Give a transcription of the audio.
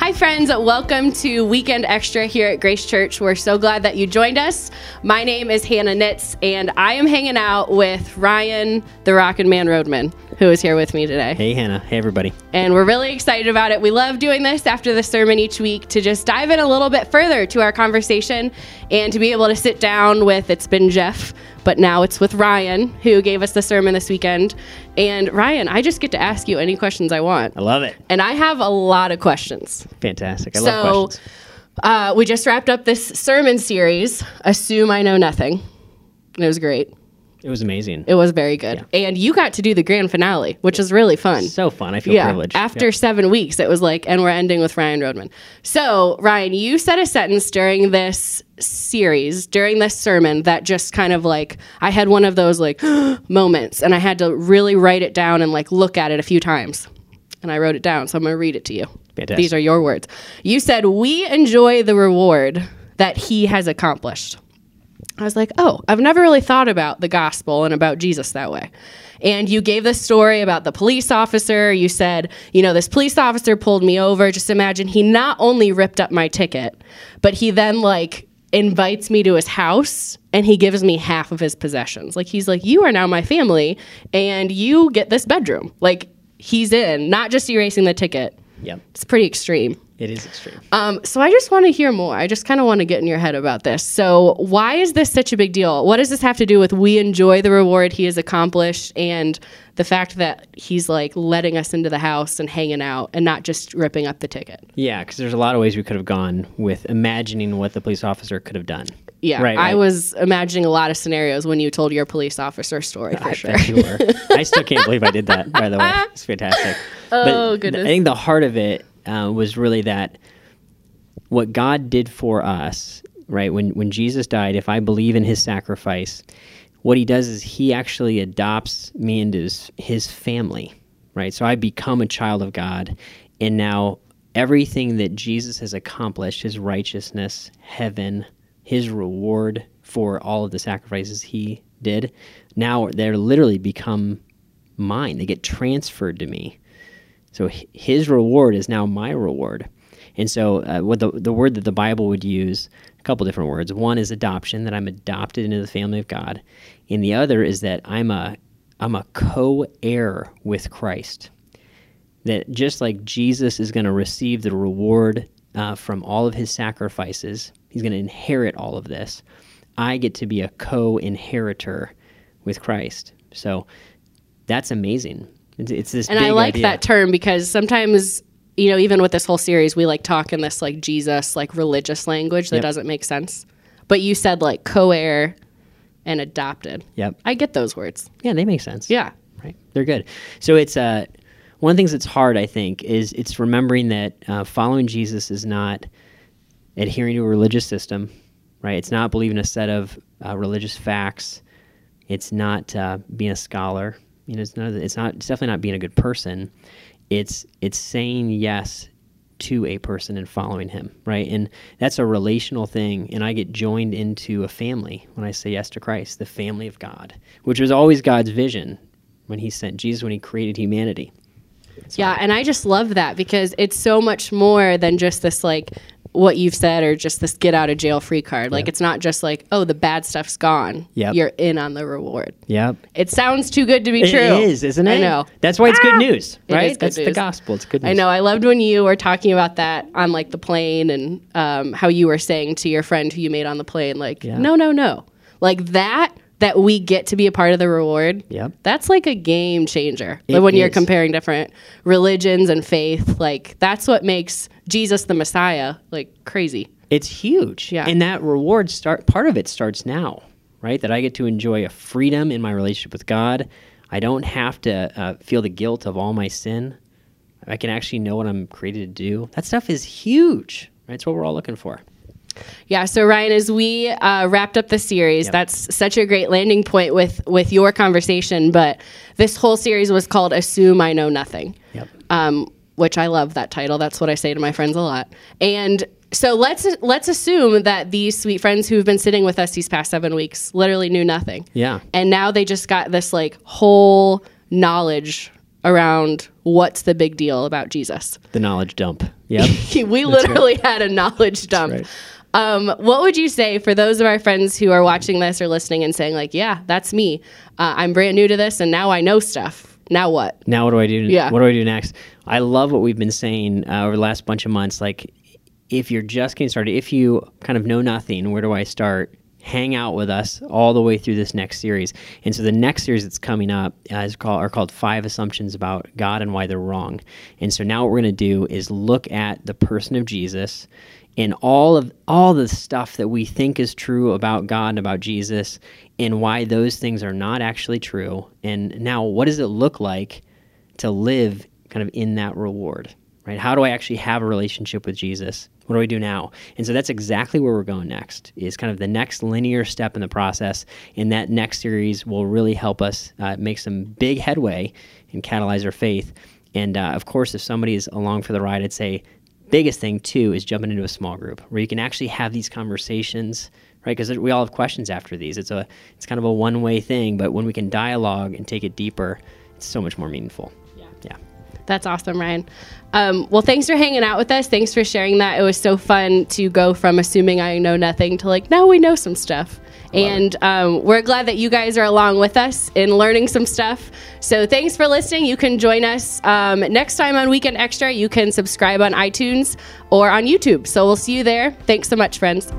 Hi, friends. Welcome to Weekend Extra here at Grace Church. We're so glad that you joined us. My name is Hannah Nitz, and I am hanging out with Ryan, the Rockin' Man Roadman, who is here with me today. Hey, Hannah. Hey, everybody. And we're really excited about it. We love doing this after the sermon each week to just dive in a little bit further to our conversation and to be able to sit down with, it's been Jeff, but now it's with Ryan, who gave us the sermon this weekend. And Ryan, I just get to ask you any questions I want. I love it. And I have a lot of questions. Fantastic. I so, love questions. Uh, we just wrapped up this sermon series, Assume I Know Nothing. It was great. It was amazing. It was very good. Yeah. And you got to do the grand finale, which is really fun. So fun. I feel yeah. privileged. After seven weeks, it was like, and we're ending with Ryan Rodman. So, Ryan, you said a sentence during this series, during this sermon, that just kind of like, I had one of those like moments, and I had to really write it down and like look at it a few times. And I wrote it down, so I'm going to read it to you. Fantastic. These are your words. You said, We enjoy the reward that he has accomplished. I was like, oh, I've never really thought about the gospel and about Jesus that way. And you gave this story about the police officer. You said, you know, this police officer pulled me over. Just imagine he not only ripped up my ticket, but he then like invites me to his house and he gives me half of his possessions. Like he's like, you are now my family and you get this bedroom. Like he's in, not just erasing the ticket. Yeah. It's pretty extreme. It is extreme. Um, so I just want to hear more. I just kind of want to get in your head about this. So why is this such a big deal? What does this have to do with we enjoy the reward he has accomplished and the fact that he's like letting us into the house and hanging out and not just ripping up the ticket? Yeah, because there's a lot of ways we could have gone with imagining what the police officer could have done. Yeah, right, I right. was imagining a lot of scenarios when you told your police officer story for I sure. bet you were. I still can't believe I did that. By the way, it's fantastic. Oh but goodness! I think the heart of it uh, was really that what God did for us, right? When when Jesus died, if I believe in His sacrifice, what He does is He actually adopts me into His, his family, right? So I become a child of God, and now everything that Jesus has accomplished, His righteousness, heaven, His reward for all of the sacrifices He did, now they're literally become mine. They get transferred to me. So His reward is now my reward. And so, uh, what the the word that the Bible would use, a couple different words. One is adoption, that I'm adopted into the family of God, and the other is that I'm a I'm a co-heir with Christ. That just like Jesus is going to receive the reward uh, from all of his sacrifices, he's going to inherit all of this. I get to be a co-inheritor with Christ. So that's amazing. It's, this, and I like idea. that term because sometimes you know, even with this whole series, we like talk in this like Jesus, like religious language that Yep. doesn't make sense. But you said like co heir and adopted. Yep. I get those words. Yeah, they make sense. Yeah. right? They're good. So it's uh, one of the things that's hard, I think, is it's remembering that uh, following Jesus is not adhering to a religious system, right? It's not believing a set of uh, religious facts. It's not uh, being a scholar. You know, it's not. It's not. It's definitely not being a good person. It's it's saying yes to a person and following him, right? And that's a relational thing. And I get joined into a family when I say yes to Christ, the family of God, which was always God's vision when he sent Jesus, when he created humanity. Yeah. And I just love that because it's so much more than just this like what you've said or just this get out of jail free card. Like it's not just like, oh, the bad stuff's gone. Yeah, You're in on the reward. Yep. It sounds too good to be It true. It is, isn't it? I know. That's why it's Ah! good news, right? good That's the gospel. It's good news. I know. I loved when you were talking about that on like the plane and um, how you were saying to your friend who you made on the plane, like, Yeah. no, no, no. Like that, that we get to be a part of the reward. Yep. That's like a game changer. It when you're comparing different religions and faith, like that's what makes Jesus the Messiah like crazy. It's huge. Yeah. And that reward start part of it starts now, right? That I get to enjoy a freedom in my relationship with God. I don't have to uh, feel the guilt of all my sin. I can actually know what I'm created to do. That stuff is huge. Right? That's what we're all looking for. Yeah. So Ryan, as we uh, wrapped up the series, Yep. that's such a great landing point with with your conversation. But this whole series was called "Assume I Know Nothing." Yep. um, which I love that title. That's what I say to my friends a lot. And so let's let's assume that these sweet friends who've been sitting with us these past seven weeks literally knew nothing. Yeah. And now they just got this like whole knowledge around what's the big deal about Jesus. The knowledge dump. Yeah. we literally had a knowledge dump. right. Um, what would you say for those of our friends who are watching this or listening and saying, like, yeah, that's me. Uh, I'm brand new to this and now I know stuff. Now what? now what do I do? Yeah. What do I do next? I love what we've been saying uh, over the last bunch of months. Like, if you're just getting started, if you kind of know nothing, where do I start? Hang out with us all the way through this next series. And so the next series that's coming up uh, is called are called Five Assumptions About God and Why They're Wrong. And so now what we're going to do is look at the person of Jesus and all of all the stuff that we think is true about God and about Jesus and why those things are not actually true. And now what does it look like to live kind of in that reward? Right? How do I actually have a relationship with Jesus? What do I do now? And so that's exactly where we're going next. Is kind of the next linear step in the process. And that next series will really help us uh, make some big headway and catalyze our faith. And uh, of course, if somebody is along for the ride, I'd say biggest thing too is jumping into a small group where you can actually have these conversations right because we all have questions after these it's a it's kind of a one way thing but when we can dialogue and take it deeper it's so much more meaningful Yeah. yeah That's awesome, Ryan. Um, well, thanks for hanging out with us. Thanks for sharing that. It was so fun to go from assuming I know nothing to like, now we know some stuff. And um, we're glad that you guys are along with us in learning some stuff. So thanks for listening. You can join us um, next time on Weekend Extra. You can subscribe on iTunes or on YouTube. So we'll see you there. Thanks so much, friends.